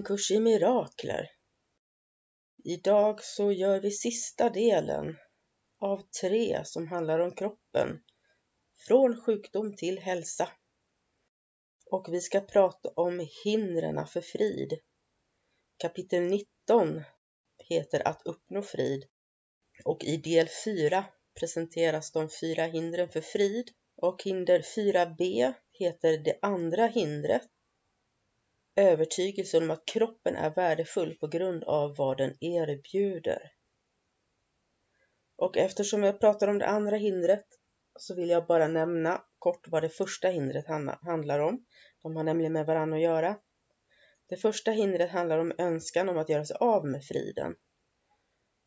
En kurs i mirakler. Idag så gör vi sista delen av tre som handlar om kroppen. Från sjukdom till hälsa. Och vi ska prata om hindren för frid. Kapitel 19 heter Att uppnå frid. Och i del 4 presenteras de fyra hindren för frid. Och hinder 4b heter Det andra hindret övertygelsen om att kroppen är värdefull på grund av vad den erbjuder. Och eftersom jag pratar om det andra hindret så vill jag bara nämna kort vad det första hindret handlar om. De har nämligen med varandra att göra. Det första hindret handlar om önskan om att göra sig av med friden.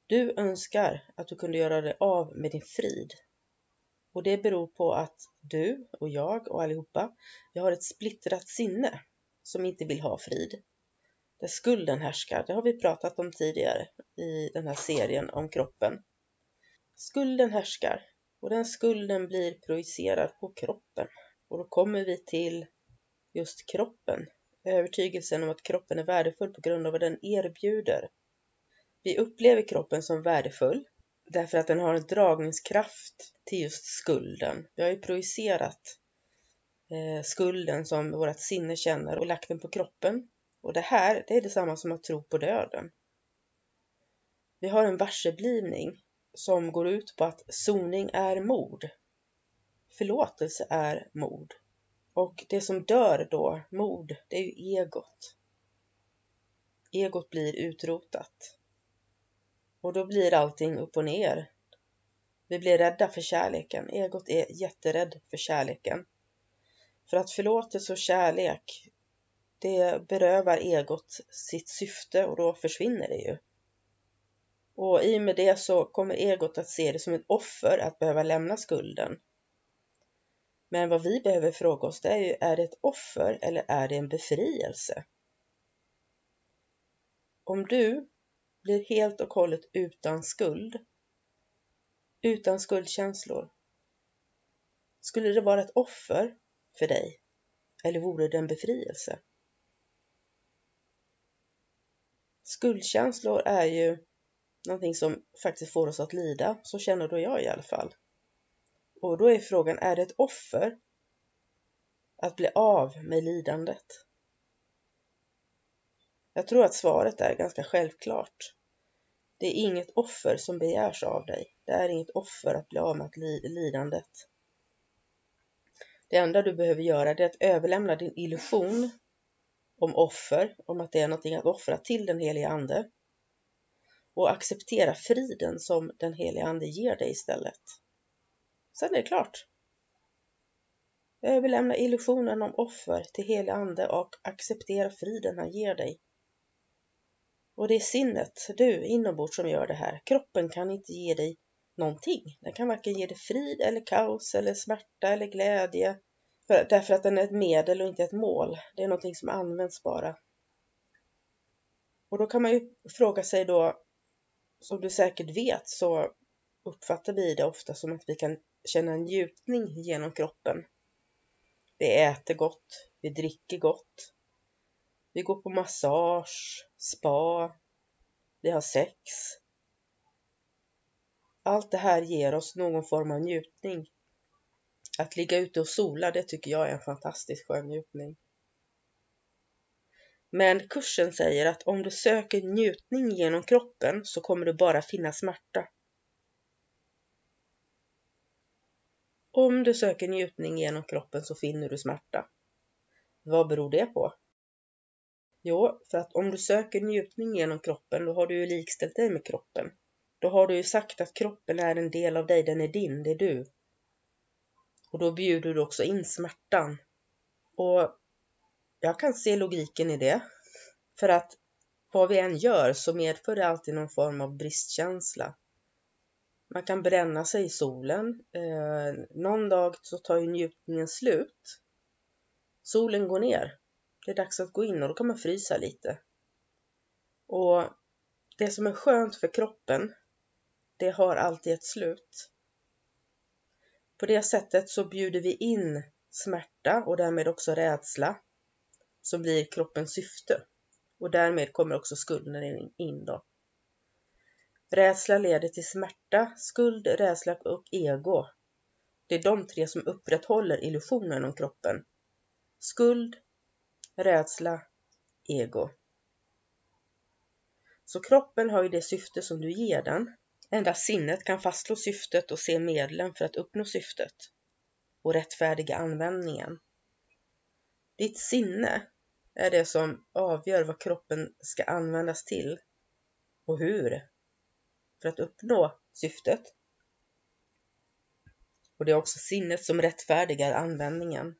Du önskar att du kunde göra dig av med din frid. Och det beror på att du och jag och allihopa, vi har ett splittrat sinne som inte vill ha frid. Där skulden härskar, det har vi pratat om tidigare i den här serien om kroppen. Skulden härskar och den skulden blir projicerad på kroppen. Och då kommer vi till just kroppen, övertygelsen om att kroppen är värdefull på grund av vad den erbjuder. Vi upplever kroppen som värdefull därför att den har en dragningskraft till just skulden. Vi har ju projicerat Eh, skulden som vårt sinne känner och lagt den på kroppen. Och det här, det är detsamma som att tro på döden. Vi har en varseblivning som går ut på att soning är mord. Förlåtelse är mord. Och det som dör då, mord, det är ju egot. Egot blir utrotat. Och då blir allting upp och ner. Vi blir rädda för kärleken. Egot är jätterädd för kärleken. För att förlåtelse och kärlek, det berövar egot sitt syfte och då försvinner det ju. Och i och med det så kommer egot att se det som ett offer att behöva lämna skulden. Men vad vi behöver fråga oss det är ju, är det ett offer eller är det en befrielse? Om du blir helt och hållet utan skuld, utan skuldkänslor, skulle det vara ett offer för dig? Eller vore det en befrielse? Skuldkänslor är ju någonting som faktiskt får oss att lida, så känner då jag i alla fall. Och då är frågan, är det ett offer att bli av med lidandet? Jag tror att svaret är ganska självklart. Det är inget offer som begärs av dig. Det är inget offer att bli av med lidandet. Det enda du behöver göra är att överlämna din illusion om offer, om att det är någonting att offra till den heliga Ande och acceptera friden som den heliga Ande ger dig istället. Sen är det klart. Överlämna illusionen om offer till helig Ande och acceptera friden han ger dig. Och det är sinnet, du inombords, som gör det här. Kroppen kan inte ge dig någonting. Den kan varken ge dig frid eller kaos eller smärta eller glädje. För, därför att den är ett medel och inte ett mål. Det är någonting som används bara. Och då kan man ju fråga sig då, som du säkert vet så uppfattar vi det ofta som att vi kan känna en njutning genom kroppen. Vi äter gott, vi dricker gott, vi går på massage, spa, vi har sex, allt det här ger oss någon form av njutning. Att ligga ute och sola, det tycker jag är en fantastisk skön njutning. Men kursen säger att om du söker njutning genom kroppen så kommer du bara finna smärta. Om du söker njutning genom kroppen så finner du smärta. Vad beror det på? Jo, för att om du söker njutning genom kroppen, då har du ju likställt dig med kroppen. Då har du ju sagt att kroppen är en del av dig, den är din, det är du. Och då bjuder du också in smärtan. Och jag kan se logiken i det. För att vad vi än gör så medför det alltid någon form av bristkänsla. Man kan bränna sig i solen. Eh, någon dag så tar ju njutningen slut. Solen går ner. Det är dags att gå in och då kan man frysa lite. Och det som är skönt för kroppen, det har alltid ett slut. På det sättet så bjuder vi in smärta och därmed också rädsla som blir kroppens syfte. Och därmed kommer också skulden in då. Rädsla leder till smärta, skuld, rädsla och ego. Det är de tre som upprätthåller illusionen om kroppen. Skuld, rädsla, ego. Så kroppen har ju det syfte som du ger den. Endast sinnet kan fastslå syftet och se medlen för att uppnå syftet och rättfärdiga användningen. Ditt sinne är det som avgör vad kroppen ska användas till och hur för att uppnå syftet. Och det är också sinnet som rättfärdigar användningen.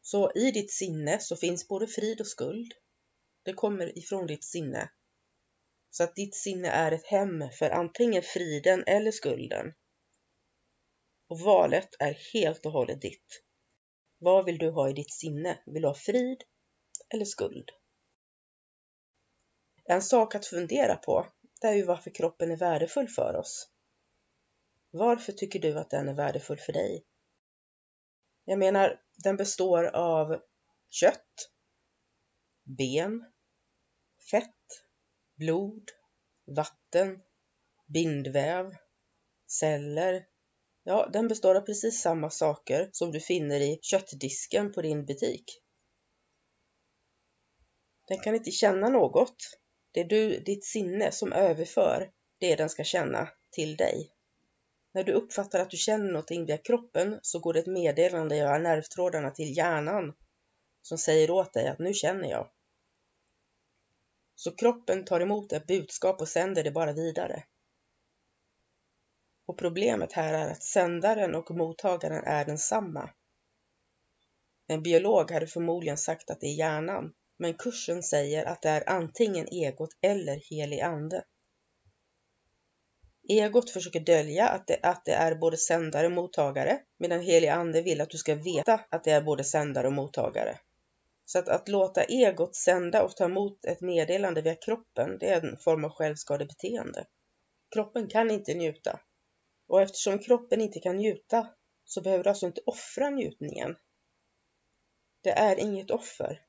Så i ditt sinne så finns både frid och skuld. Det kommer ifrån ditt sinne. Så att ditt sinne är ett hem för antingen friden eller skulden. Och valet är helt och hållet ditt. Vad vill du ha i ditt sinne? Vill du ha frid eller skuld? En sak att fundera på, det är ju varför kroppen är värdefull för oss. Varför tycker du att den är värdefull för dig? Jag menar, den består av kött, ben, fett, blod, vatten, bindväv, celler. Ja, den består av precis samma saker som du finner i köttdisken på din butik. Den kan inte känna något. Det är du, ditt sinne, som överför det den ska känna till dig. När du uppfattar att du känner någonting via kroppen så går det ett meddelande via nervtrådarna till hjärnan som säger åt dig att nu känner jag. Så kroppen tar emot ett budskap och sänder det bara vidare. Och problemet här är att sändaren och mottagaren är densamma. En biolog hade förmodligen sagt att det är hjärnan, men kursen säger att det är antingen egot eller helig ande. Egot försöker dölja att det, att det är både sändare och mottagare, medan helig ande vill att du ska veta att det är både sändare och mottagare. Så att, att låta egot sända och ta emot ett meddelande via kroppen, det är en form av självskadebeteende. Kroppen kan inte njuta. Och eftersom kroppen inte kan njuta så behöver du alltså inte offra njutningen. Det är inget offer.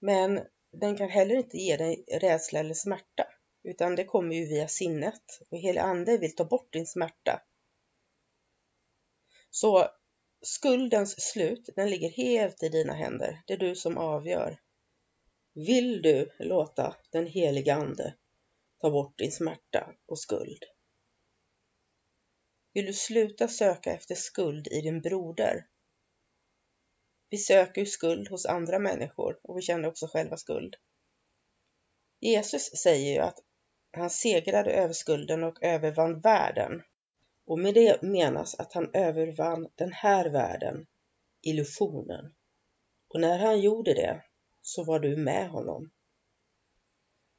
Men den kan heller inte ge dig rädsla eller smärta utan det kommer ju via sinnet och helig ande vill ta bort din smärta. Så skuldens slut, den ligger helt i dina händer. Det är du som avgör. Vill du låta den heliga ande ta bort din smärta och skuld? Vill du sluta söka efter skuld i din broder? Vi söker ju skuld hos andra människor och vi känner också själva skuld. Jesus säger ju att han segrade över skulden och övervann världen. Och med det menas att han övervann den här världen, illusionen. Och när han gjorde det så var du med honom.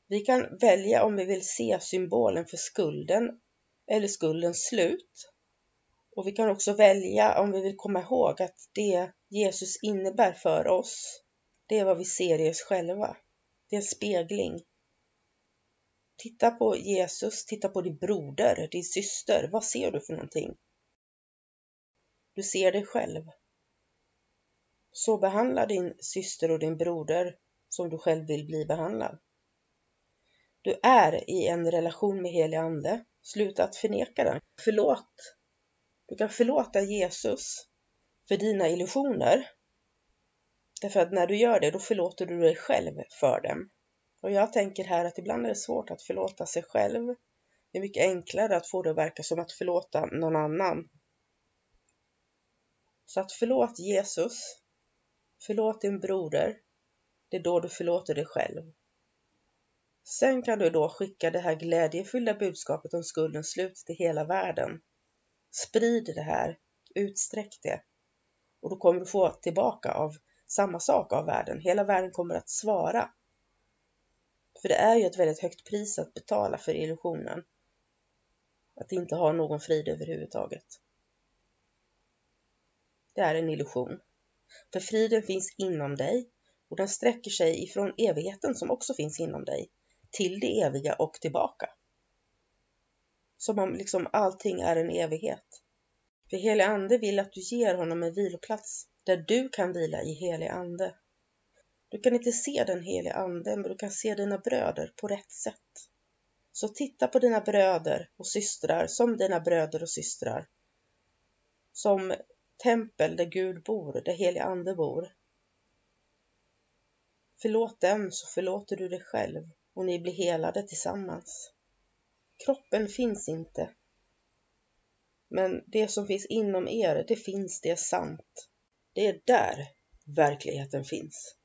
Vi kan välja om vi vill se symbolen för skulden eller skuldens slut. Och vi kan också välja om vi vill komma ihåg att det Jesus innebär för oss, det är vad vi ser i oss själva. Det är en spegling Titta på Jesus, titta på din broder, din syster. Vad ser du för någonting? Du ser dig själv. Så behandla din syster och din broder som du själv vill bli behandlad. Du är i en relation med helig ande Sluta att förneka den. Förlåt. Du kan förlåta Jesus för dina illusioner. Därför att när du gör det, då förlåter du dig själv för dem. Och jag tänker här att ibland är det svårt att förlåta sig själv. Det är mycket enklare att få det att verka som att förlåta någon annan. Så att förlåt Jesus. Förlåt din broder. Det är då du förlåter dig själv. Sen kan du då skicka det här glädjefyllda budskapet om skuldens slut till hela världen. Sprid det här, utsträck det. Och då kommer du få tillbaka av samma sak av världen. Hela världen kommer att svara. För det är ju ett väldigt högt pris att betala för illusionen. Att inte ha någon frid överhuvudtaget. Det är en illusion. För friden finns inom dig och den sträcker sig ifrån evigheten som också finns inom dig till det eviga och tillbaka. Som om liksom allting är en evighet. För helig ande vill att du ger honom en viloplats där du kan vila i helig ande. Du kan inte se den heliga ande, men du kan se dina bröder på rätt sätt. Så titta på dina bröder och systrar som dina bröder och systrar. Som tempel där Gud bor, där helige ande bor. Förlåt dem så förlåter du dig själv och ni blir helade tillsammans. Kroppen finns inte. Men det som finns inom er, det finns, det är sant. Det är där verkligheten finns.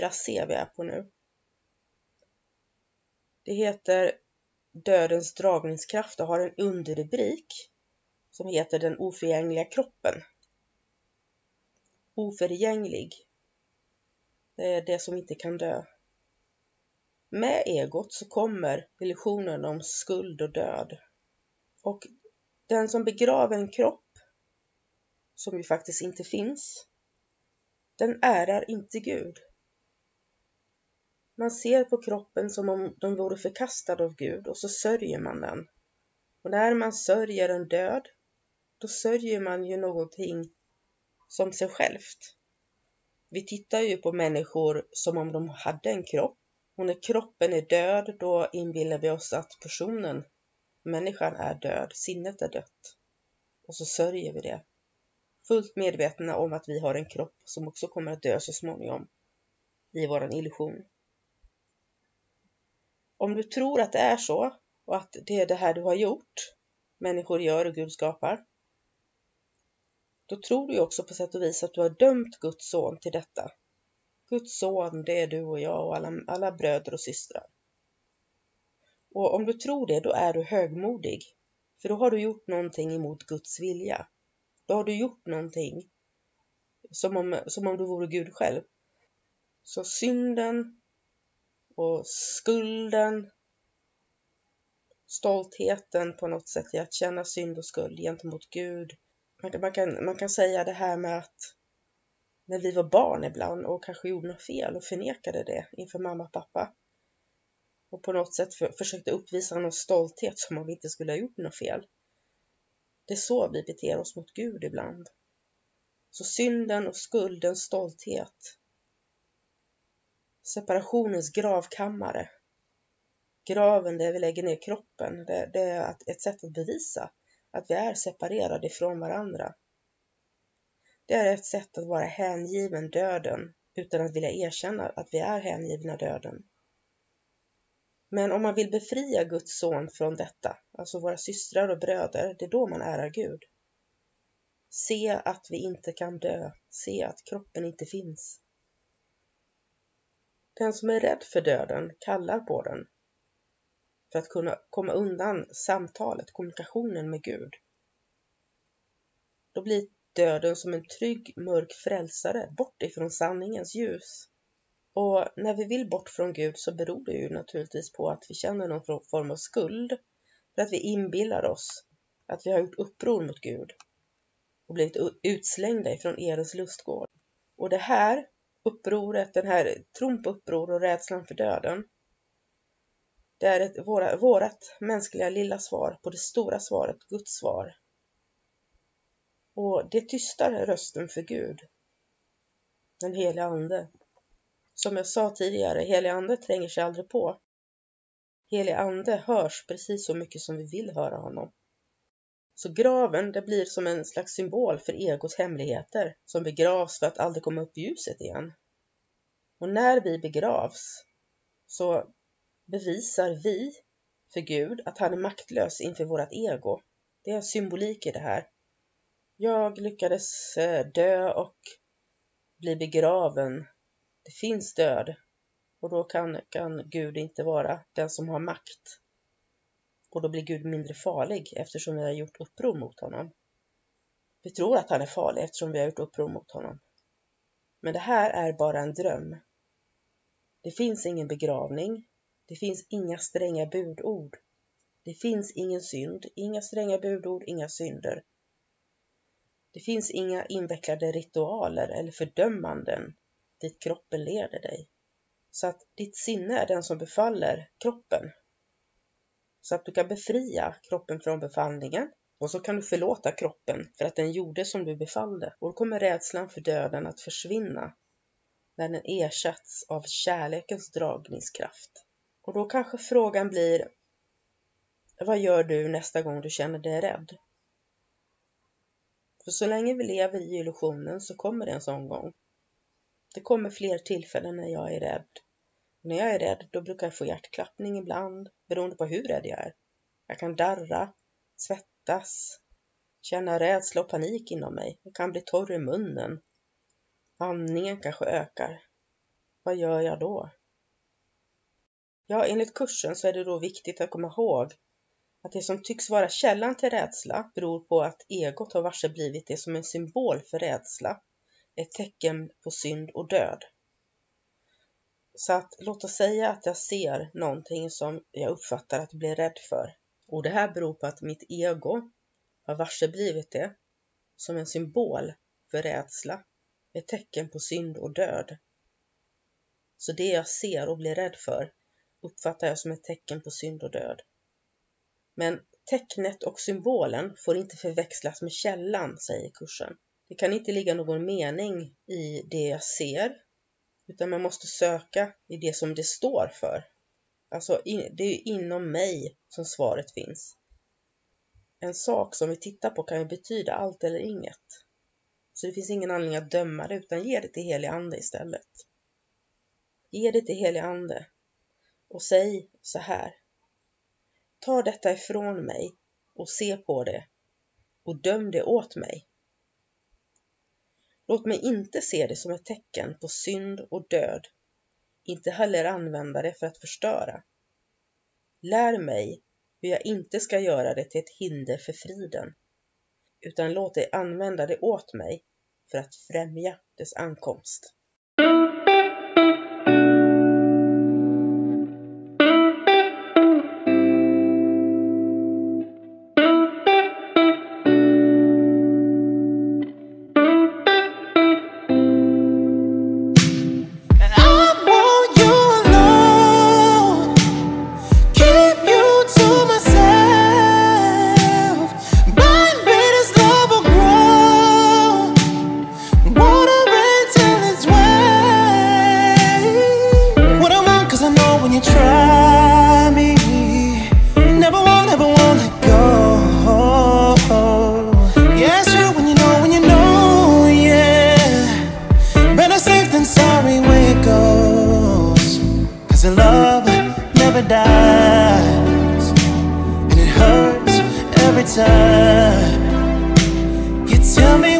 4C vi är på nu. Det heter Dödens dragningskraft och har en underrubrik som heter Den oförgängliga kroppen. Oförgänglig, det är det som inte kan dö. Med egot så kommer illusionen om skuld och död. Och den som begraver en kropp som ju faktiskt inte finns, den ärar inte Gud. Man ser på kroppen som om den vore förkastad av Gud och så sörjer man den. Och när man sörjer en död, då sörjer man ju någonting som sig självt. Vi tittar ju på människor som om de hade en kropp. Och när kroppen är död, då inbillar vi oss att personen, människan, är död, sinnet är dött. Och så sörjer vi det fullt medvetna om att vi har en kropp som också kommer att dö så småningom i våran illusion. Om du tror att det är så och att det är det här du har gjort, människor gör och Gud skapar, då tror du också på sätt och vis att du har dömt Guds son till detta. Guds son, det är du och jag och alla, alla bröder och systrar. Och om du tror det, då är du högmodig. För då har du gjort någonting emot Guds vilja. Då har du gjort någonting som om, som om du vore Gud själv. Så synden och skulden, stoltheten på något sätt i att känna synd och skuld gentemot Gud. Man kan, man, kan, man kan säga det här med att när vi var barn ibland och kanske gjorde något fel och förnekade det inför mamma och pappa och på något sätt för, försökte uppvisa någon stolthet som om vi inte skulle ha gjort något fel. Det är så vi beter oss mot Gud ibland. Så synden och skuldens stolthet. Separationens gravkammare. Graven där vi lägger ner kroppen, det, det är ett sätt att bevisa att vi är separerade ifrån varandra. Det är ett sätt att vara hängiven döden utan att vilja erkänna att vi är hängivna döden. Men om man vill befria Guds son från detta, alltså våra systrar och bröder, det är då man ärar Gud. Se att vi inte kan dö, se att kroppen inte finns. Den som är rädd för döden kallar på den för att kunna komma undan samtalet, kommunikationen med Gud. Då blir döden som en trygg, mörk frälsare bort ifrån sanningens ljus. Och när vi vill bort från Gud så beror det ju naturligtvis på att vi känner någon form av skuld. För att vi inbillar oss att vi har gjort uppror mot Gud och blivit utslängda ifrån Edens lustgård. Och det här upproret, den här tron på uppror och rädslan för döden, det är ett, våra, vårat mänskliga lilla svar på det stora svaret, Guds svar. Och det tystar rösten för Gud, den heliga Ande. Som jag sa tidigare, heliga Ande tränger sig aldrig på. Heliga Ande hörs precis så mycket som vi vill höra honom. Så graven, det blir som en slags symbol för egos hemligheter som begravs för att aldrig komma upp i ljuset igen. Och när vi begravs så bevisar vi för Gud att han är maktlös inför vårt ego. Det är symbolik i det här. Jag lyckades eh, dö och bli begraven. Det finns död och då kan, kan Gud inte vara den som har makt. Och då blir Gud mindre farlig eftersom vi har gjort uppror mot honom. Vi tror att han är farlig eftersom vi har gjort uppror mot honom. Men det här är bara en dröm. Det finns ingen begravning. Det finns inga stränga budord. Det finns ingen synd, inga stränga budord, inga synder. Det finns inga invecklade ritualer eller fördömanden dit kroppen leder dig. Så att ditt sinne är den som befaller kroppen. Så att du kan befria kroppen från befallningen och så kan du förlåta kroppen för att den gjorde som du befallde. Och då kommer rädslan för döden att försvinna när den ersatts av kärlekens dragningskraft. Och då kanske frågan blir Vad gör du nästa gång du känner dig rädd? För så länge vi lever i illusionen så kommer det en sån gång. Det kommer fler tillfällen när jag är rädd. När jag är rädd då brukar jag få hjärtklappning ibland beroende på hur rädd jag är. Jag kan darra, svettas, känna rädsla och panik inom mig. Jag kan bli torr i munnen. Andningen kanske ökar. Vad gör jag då? Ja, enligt kursen så är det då viktigt att komma ihåg att det som tycks vara källan till rädsla beror på att egot har varse blivit det som en symbol för rädsla, ett tecken på synd och död. Så att låt oss säga att jag ser någonting som jag uppfattar att jag blir rädd för. Och det här beror på att mitt ego har varseblivit det som en symbol för rädsla, ett tecken på synd och död. Så det jag ser och blir rädd för uppfattar jag som ett tecken på synd och död. Men tecknet och symbolen får inte förväxlas med källan, säger kursen. Det kan inte ligga någon mening i det jag ser, utan man måste söka i det som det står för. Alltså, det är inom mig som svaret finns. En sak som vi tittar på kan ju betyda allt eller inget. Så det finns ingen anledning att döma det, utan ge det till helig ande istället. Ge det till helig ande och säg så här. Ta detta ifrån mig och se på det och döm det åt mig. Låt mig inte se det som ett tecken på synd och död, inte heller använda det för att förstöra. Lär mig hur jag inte ska göra det till ett hinder för friden, utan låt dig använda det åt mig för att främja dess ankomst. You tell me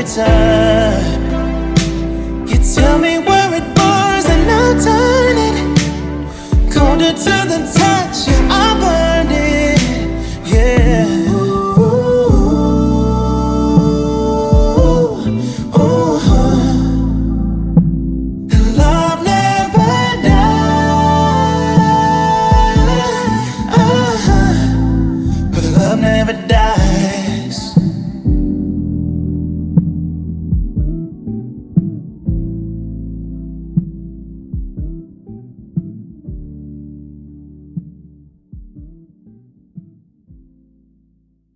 every time. You tell me where it bars and I'll turn it colder to the time.